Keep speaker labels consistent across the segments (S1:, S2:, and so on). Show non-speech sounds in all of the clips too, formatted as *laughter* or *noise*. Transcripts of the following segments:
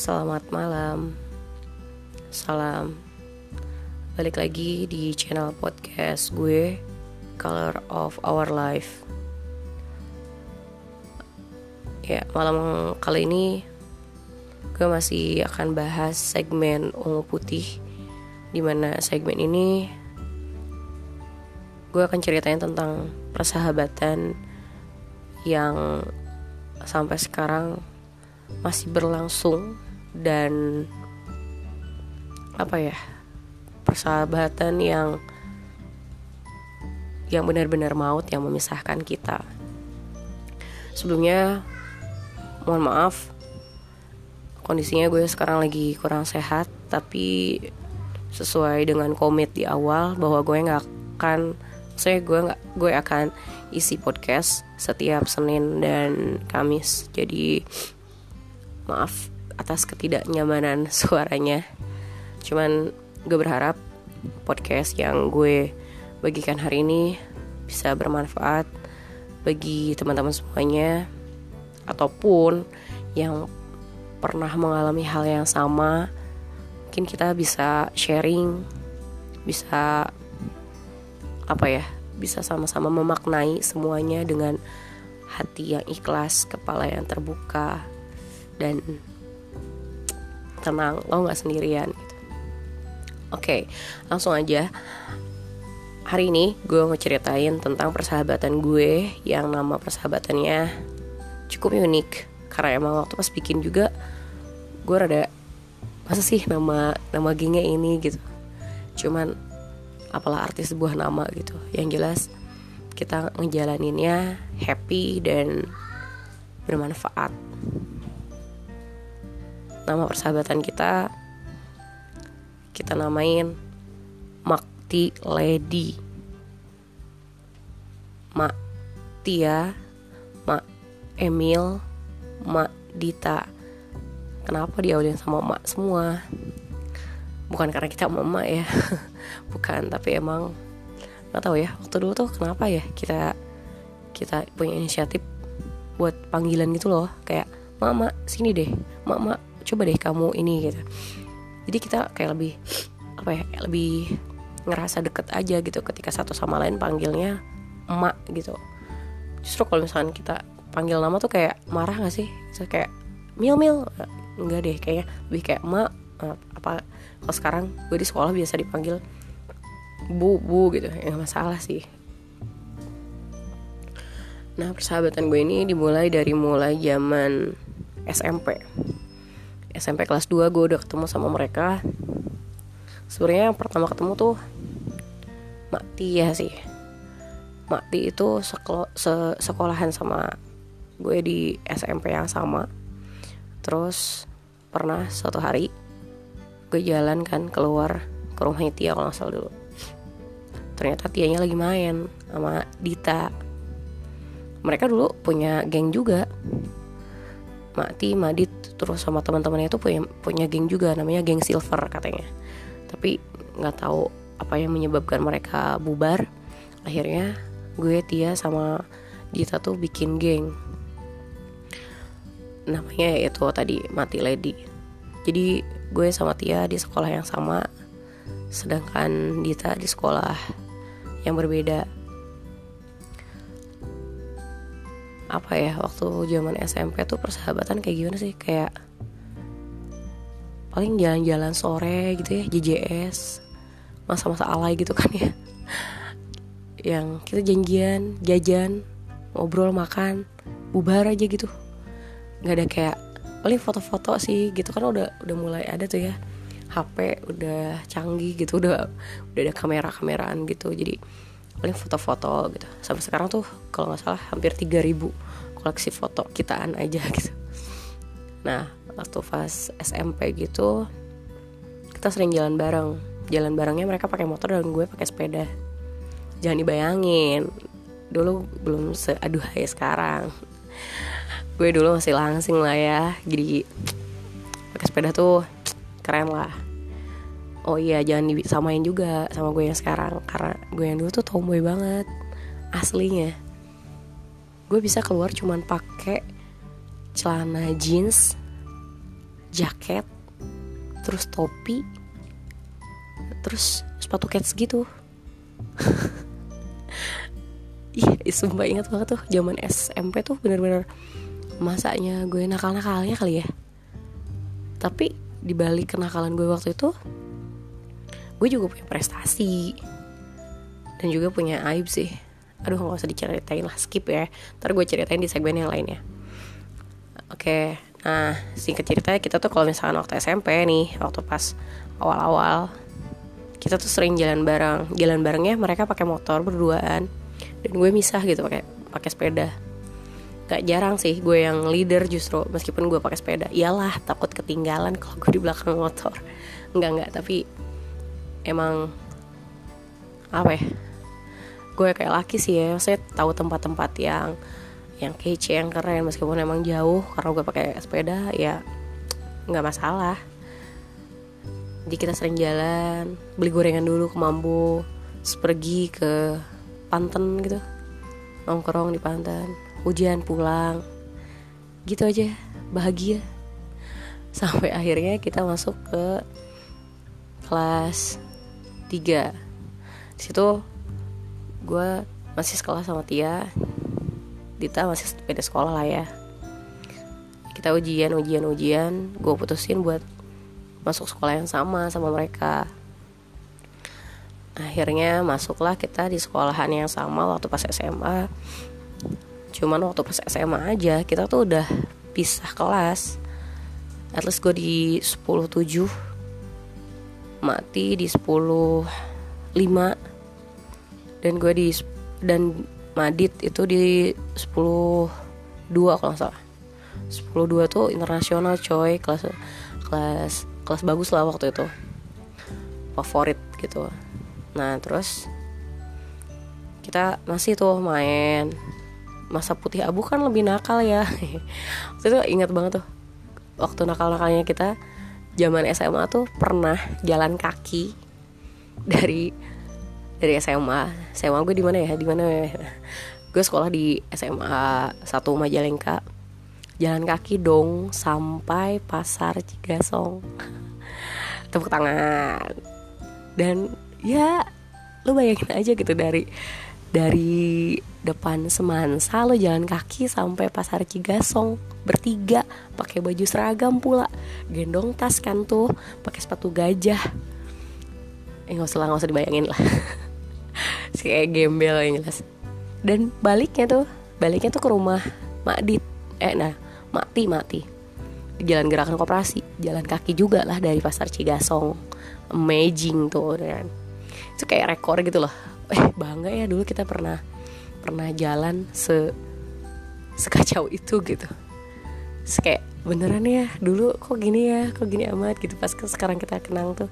S1: Selamat malam. Salam. Balik lagi di channel podcast gue Color of Our Life. Ya, malam kali ini gue masih akan bahas segmen ungu putih di mana segmen ini gue akan ceritain tentang persahabatan yang sampai sekarang masih berlangsung dan apa ya persahabatan yang yang benar-benar maut yang memisahkan kita. Sebelumnya mohon maaf kondisinya gue sekarang lagi kurang sehat tapi sesuai dengan komit di awal bahwa gue nggak akan saya gue nggak gue akan isi podcast setiap Senin dan Kamis. Jadi maaf atas ketidaknyamanan *laughs* suaranya. Cuman gue berharap podcast yang gue bagikan hari ini bisa bermanfaat bagi teman-teman semuanya ataupun yang pernah mengalami hal yang sama. Mungkin kita bisa sharing bisa apa ya bisa sama-sama memaknai semuanya dengan hati yang ikhlas kepala yang terbuka dan tenang lo nggak sendirian gitu. oke langsung aja. Hari ini gue mau ceritain tentang persahabatan gue yang nama persahabatannya cukup unik. Karena emang waktu pas bikin juga gue rada masa sih nama nama gengnya ini gitu. Cuman apalah arti sebuah nama gitu. Yang jelas kita ngejalaninnya happy dan bermanfaat nama persahabatan kita kita namain Makti Lady. Mak Tia Mak Emil Mak Dita. Kenapa diawalin sama Mak semua? Bukan karena kita mama ya *laughs* bukan tapi emang nggak tahu ya waktu dulu tuh kenapa ya kita kita punya inisiatif buat panggilan gitu loh kayak mama sini deh mama coba deh kamu ini gitu. Jadi kita kayak lebih apa ya lebih ngerasa deket aja gitu ketika satu sama lain panggilnya emak gitu. Justru kalau misalnya kita panggil nama tuh kayak marah gak sih? So, kayak mil mil. Enggak deh kayaknya lebih kayak emak eh, apa kalau sekarang gue di sekolah biasa dipanggil bu bu gitu. Ya masalah sih. Nah persahabatan gue ini dimulai dari mulai zaman SMP SMP kelas 2 gue udah ketemu sama mereka. Sebenarnya yang pertama ketemu tuh Makti ya sih. Makti itu sekolo, se sekolahan sama gue di SMP yang sama. Terus pernah suatu hari gue jalan kan keluar ke rumahnya Tia kalau nggak dulu. Ternyata Tianya lagi main sama Dita. Mereka dulu punya geng juga Makti, Madit terus sama teman-temannya itu punya punya geng juga namanya geng Silver katanya. Tapi nggak tahu apa yang menyebabkan mereka bubar. Akhirnya gue Tia sama Dita tuh bikin geng. Namanya itu tadi Mati Lady. Jadi gue sama Tia di sekolah yang sama sedangkan Dita di sekolah yang berbeda apa ya waktu zaman SMP tuh persahabatan kayak gimana sih? Kayak paling jalan-jalan sore gitu ya JJS masa-masa alay gitu kan ya. Yang kita janjian jajan ngobrol makan bubar aja gitu. Nggak ada kayak paling foto-foto sih gitu kan udah udah mulai ada tuh ya. HP udah canggih gitu udah udah ada kamera-kameraan gitu. Jadi paling foto-foto gitu. Sampai sekarang tuh kalau nggak salah hampir 3000 koleksi foto kitaan aja *laughs* gitu. Nah waktu pas SMP gitu kita sering jalan bareng. Jalan barengnya mereka pakai motor dan gue pakai sepeda. Jangan dibayangin dulu belum seaduhai sekarang. Gue dulu masih langsing lah ya jadi pakai sepeda tuh keren lah oh iya jangan disamain juga sama gue yang sekarang. Karena gue yang dulu tuh tomboy banget aslinya. Gue bisa keluar cuman pakai celana jeans jaket terus topi terus sepatu cats gitu. *laughs* Iya sumpah ingat banget tuh zaman SMP tuh bener-bener masanya gue nakal-nakalnya kali ya. Tapi dibalik kenakalan gue waktu itu gue juga punya prestasi. Dan juga punya aib sih. Aduh nggak usah diceritain lah skip ya. Ntar gue ceritain di segmen yang lainnya. Oke nah singkat cerita kita tuh kalau misalkan waktu SMP nih waktu pas awal-awal kita tuh sering jalan bareng. Jalan barengnya mereka pakai motor berduaan. Dan gue misah gitu pakai pakai sepeda. Gak jarang sih gue yang leader justru meskipun gue pakai sepeda. Iyalah takut ketinggalan kalau gue di belakang motor. Enggak enggak tapi emang apa ya gue kayak laki sih ya saya tahu tempat-tempat yang yang kece yang keren meskipun emang jauh karena gue pakai sepeda ya nggak masalah. Jadi kita sering jalan beli gorengan dulu ke Mambo terus pergi ke Panten gitu nongkrong di Panten ujian pulang gitu aja bahagia. Sampai akhirnya kita masuk ke kelas 3 di situ gue masih sekolah sama Tia. Dita masih beda sekolah lah ya. Kita ujian ujian ujian. Gue putusin buat masuk sekolah yang sama sama mereka. Akhirnya masuklah kita di sekolahan yang sama waktu pas SMA cuman waktu pas SMA aja kita tuh udah pisah kelas. At least gue di 10 7 mati di 10 5 dan gue di dan Madit itu di 10 2 kalau nggak salah. 10 2 tuh internasional coy. Kelas kelas kelas bagus lah waktu itu. Favorit gitu. Nah terus kita masih tuh main. Masa putih abu kan lebih nakal ya. *laughs* Waktu itu ingat banget tuh. Waktu nakal-nakalnya kita zaman SMA tuh pernah jalan kaki dari dari SMA SMA gue di mana ya? Di mana? Ya gue sekolah di SMA satu Majalengka. Jalan kaki dong sampai pasar Cigasong. *laughs* Tepuk tangan. Dan ya lu bayangin aja gitu dari dari depan Semansa lo jalan kaki sampai pasar Cigasong bertiga pakai baju seragam pula. Gendong tas kan tuh pakai sepatu gajah. Eh nggak usah nggak usah dibayangin lah. *laughs* Kayak gembel yang jelas. Dan baliknya tuh baliknya tuh ke rumah Makdit eh nah Makti Makti jalan gerakan koperasi jalan kaki juga lah dari pasar Cigasong. Amazing tuh kan itu kayak rekor gitu loh eh bangga ya dulu kita pernah pernah jalan se sekacau itu gitu. Terus kayak beneran ya dulu kok gini ya kok gini amat gitu. Pas ke sekarang kita kenang tuh.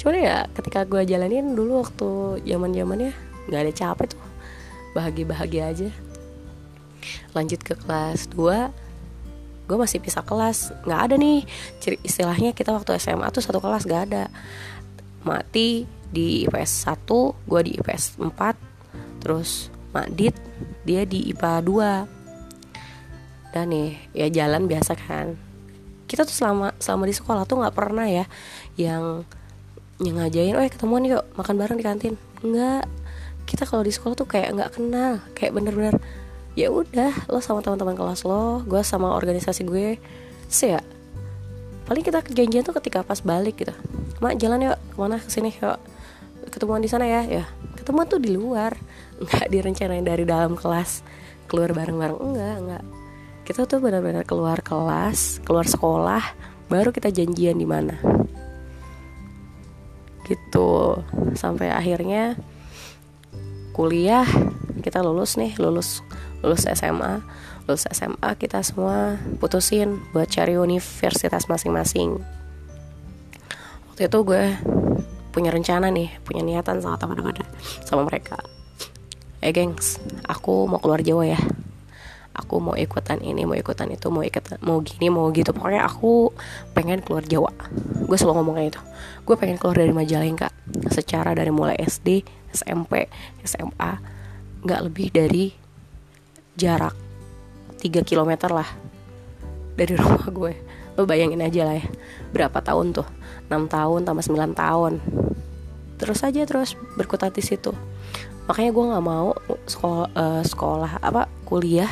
S1: Cuman ya ketika gue jalanin dulu waktu zaman zamannya nggak ada capek tuh. Bahagia bahagia aja. Lanjut ke kelas 2 gue masih pisah kelas. Nggak ada nih istilahnya kita waktu SMA tuh satu kelas gak ada. Mati di IPS 1 gue di IPS 4 terus Madit dia di IPA 2 dan nih ya jalan biasa kan. Kita tuh selama selama di sekolah tuh nggak pernah ya yang yang ngajain oh ketemuan yuk makan bareng di kantin. Nggak. Kita kalau di sekolah tuh kayak nggak kenal kayak bener-bener ya udah lo sama teman-teman kelas lo gue sama organisasi gue. Sih ya paling kita kejanjian tuh ketika pas balik gitu. Mak jalan yuk ke mana? Ke sini yuk ketemuan di sana ya. Ya ketemuan tuh di luar. Nggak direncanain dari dalam kelas. Keluar bareng-bareng enggak enggak. Kita tuh benar-benar keluar kelas keluar sekolah baru kita janjian di mana. Gitu. Sampai akhirnya kuliah kita lulus nih lulus lulus SMA lulus SMA kita semua putusin buat cari universitas masing-masing. Waktu itu gue punya rencana nih punya niatan sama teman-teman sama mereka. Eh gengs aku mau keluar Jawa ya. Aku mau ikutan ini mau ikutan itu mau ikutan mau gini mau gitu. Pokoknya aku pengen keluar Jawa. Gue selalu ngomong itu gue pengen keluar dari Majalengka secara dari mulai SD SMP SMA nggak lebih dari jarak 3 km lah dari *laughs* rumah gue. Lo bayangin aja lah ya berapa tahun tuh? 6 tahun tambah 9 tahun terus aja terus berkutat di situ. Makanya gue nggak mau sekolah, uh, sekolah apa kuliah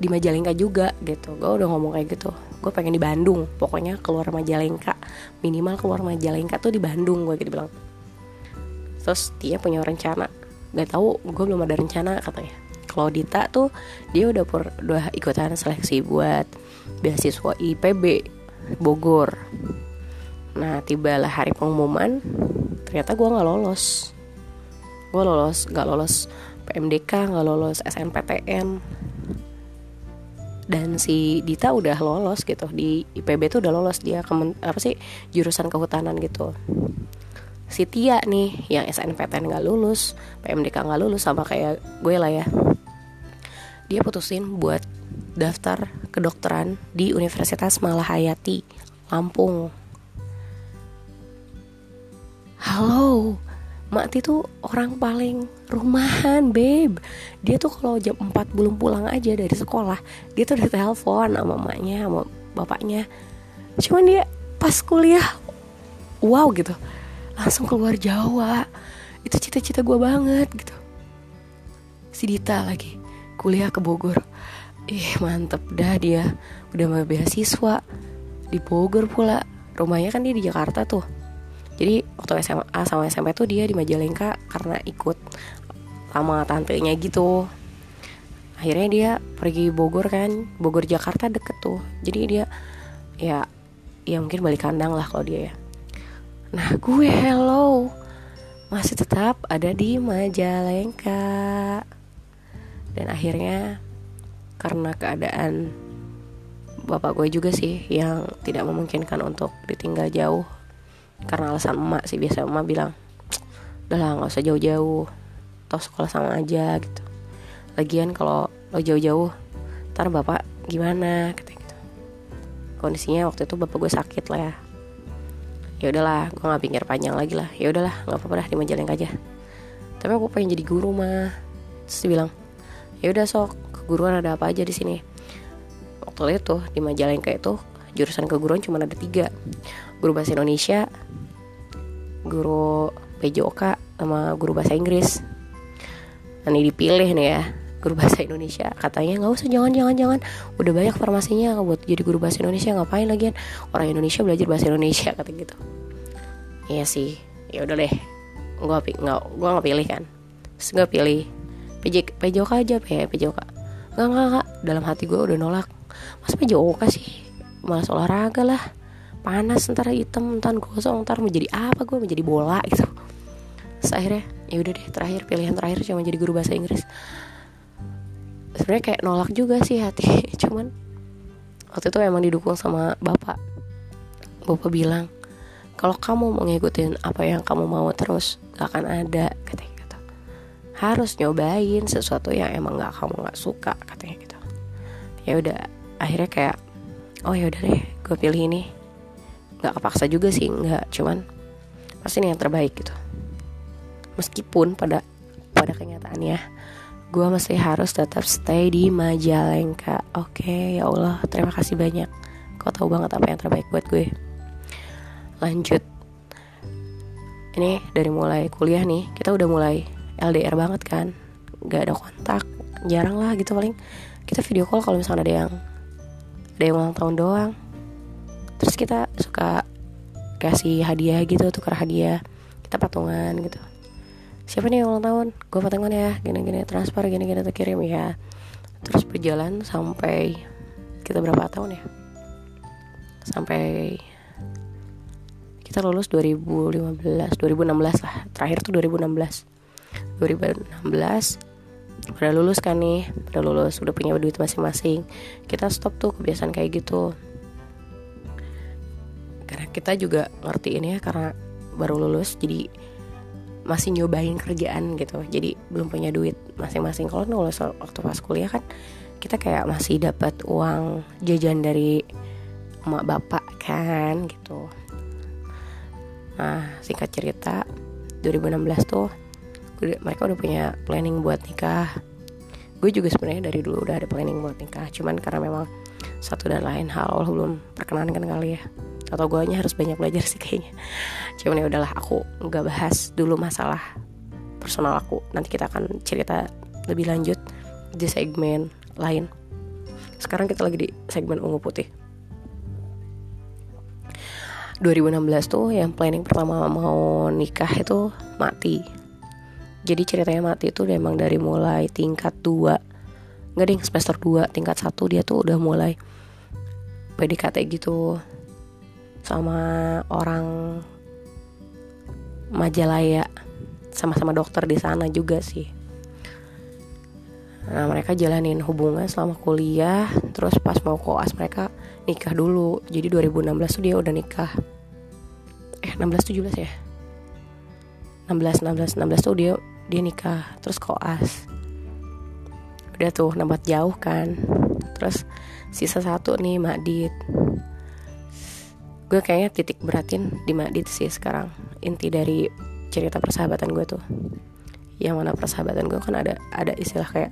S1: di Majalengka juga gitu. Gue udah ngomong kayak gitu. Gue pengen di Bandung pokoknya keluar Majalengka. Minimal keluar Majalengka tuh di Bandung gue gitu bilang. Terus dia punya rencana. Gak tahu gue belum ada rencana katanya. Kalau Dita tuh dia udah pur, udah ikutan seleksi buat beasiswa IPB Bogor. Nah tibalah hari pengumuman ternyata gue nggak lolos. Gue lolos nggak lolos PMDK nggak lolos SNPTN dan si Dita udah lolos gitu di IPB tuh udah lolos dia kemen, apa sih jurusan kehutanan gitu. Si Tia nih yang SNPTN nggak lulus PMDK nggak lulus sama kayak gue lah ya. Dia putusin buat daftar kedokteran di Universitas Malahayati Lampung halo Mak Ti tuh orang paling rumahan, babe. Dia tuh kalau jam 4 belum pulang aja dari sekolah, dia tuh udah telepon sama mamanya, sama bapaknya. Cuman dia pas kuliah, wow gitu, langsung keluar Jawa. Itu cita-cita gue banget gitu. Si Dita lagi kuliah ke Bogor. Ih mantep dah dia udah mau beasiswa di Bogor pula. Rumahnya kan dia di Jakarta tuh jadi waktu SMA sama SMP tuh dia di Majalengka karena ikut sama tantenya gitu. Akhirnya dia pergi Bogor kan Bogor Jakarta deket tuh. Jadi dia ya ya mungkin balik kandang lah kalau dia ya. Nah gue hello masih tetap ada di Majalengka. Dan akhirnya karena keadaan bapak gue juga sih yang tidak memungkinkan untuk ditinggal jauh karena alasan emak sih biasa emak bilang udah lah nggak usah jauh-jauh toh sekolah sama aja gitu. Lagian kalau lo jauh-jauh ntar bapak gimana katanya gitu. Kondisinya waktu itu bapak gue sakit lah ya. Ya udahlah gue nggak pikir panjang lagi lah. Ya udahlah nggak apa-apa dah di Majalengka aja. Tapi aku pengen jadi guru mah terus dia bilang ya udah sok keguruan ada apa aja di sini. Waktu itu di Majalengka itu jurusan keguruan cuma ada tiga guru bahasa Indonesia guru PJOK sama guru bahasa Inggris. Ini dipilih nih ya guru bahasa Indonesia. Katanya nggak usah jangan jangan jangan. Udah banyak farmasinya buat jadi guru bahasa Indonesia ngapain lagi orang Indonesia belajar bahasa Indonesia kata gitu. Iya sih. Ya udah deh. Gue nggak gue nggak pilih kan. Terus pilih PJ PJOK aja ya PJOK nggak nggak nggak. Dalam hati gue udah nolak. Mas PJOK sih? Malas olahraga lah panas ntar hitam ntar gosong ntar mau jadi apa gue mau jadi bola gitu. Terus akhirnya ya udah deh terakhir pilihan terakhir cuma jadi guru bahasa Inggris. Sebenarnya kayak nolak juga sih hati *laughs* cuman waktu itu emang didukung sama bapak. Bapak bilang kalau kamu mau ngikutin apa yang kamu mau terus gak akan ada katanya gitu. Harus nyobain sesuatu yang emang gak kamu gak suka katanya gitu. Ya udah akhirnya kayak oh ya udah deh gue pilih ini nggak kepaksa juga sih nggak. Cuman pasti ini yang terbaik gitu. Meskipun pada pada kenyataannya gue masih harus tetap stay di Majalengka. Oke okay, ya Allah terima kasih banyak. Kau tahu banget apa yang terbaik buat gue. Lanjut. Ini dari mulai kuliah nih kita udah mulai LDR banget kan. Gak ada kontak jarang lah gitu paling. Kita video call kalau misalnya ada yang ada yang ulang tahun doang terus kita suka kasih hadiah gitu tukar hadiah kita patungan gitu. Siapa nih yang ulang tahun? Gue patungan ya gini-gini transfer gini-gini terkirim ya terus berjalan sampai kita berapa tahun ya? Sampai kita lulus 2015 2016 lah terakhir tuh 2016 2016 udah lulus kan nih udah lulus udah punya duit masing-masing. Kita stop tuh kebiasaan kayak gitu karena kita juga ngerti ini ya karena baru lulus jadi masih nyobain kerjaan gitu. Jadi belum punya duit masing-masing. Kalau lulus waktu pas kuliah kan kita kayak masih dapat uang jajan dari emak bapak kan gitu. Nah singkat cerita 2016 tuh mereka udah punya planning buat nikah. Gue juga sebenarnya dari dulu udah ada planning buat nikah cuman karena memang satu dan lain hal Allah belum perkenankan kali ya. Atau gue harus banyak belajar sih kayaknya. Cuman ya udahlah aku nggak bahas dulu masalah personal aku. Nanti kita akan cerita lebih lanjut di segmen lain. Sekarang kita lagi di segmen ungu putih. 2016 tuh yang planning pertama mau nikah itu mati. Jadi ceritanya mati itu memang dari mulai tingkat 2 nggak deh semester 2 tingkat 1 dia tuh udah mulai PDKT gitu sama orang Majalaya sama-sama dokter di sana juga sih. Nah mereka jalanin hubungan selama kuliah Terus pas mau koas mereka nikah dulu. Jadi 2016 tuh dia udah nikah. Eh 16 17 ya? 16 16 16 tuh dia dia nikah Terus koas. Udah tuh nampak jauh kan. Terus sisa satu nih Madit Gue kayaknya titik beratin di Madit sih sekarang. Inti dari cerita persahabatan gue tuh. Yang mana persahabatan gue kan ada ada istilah kayak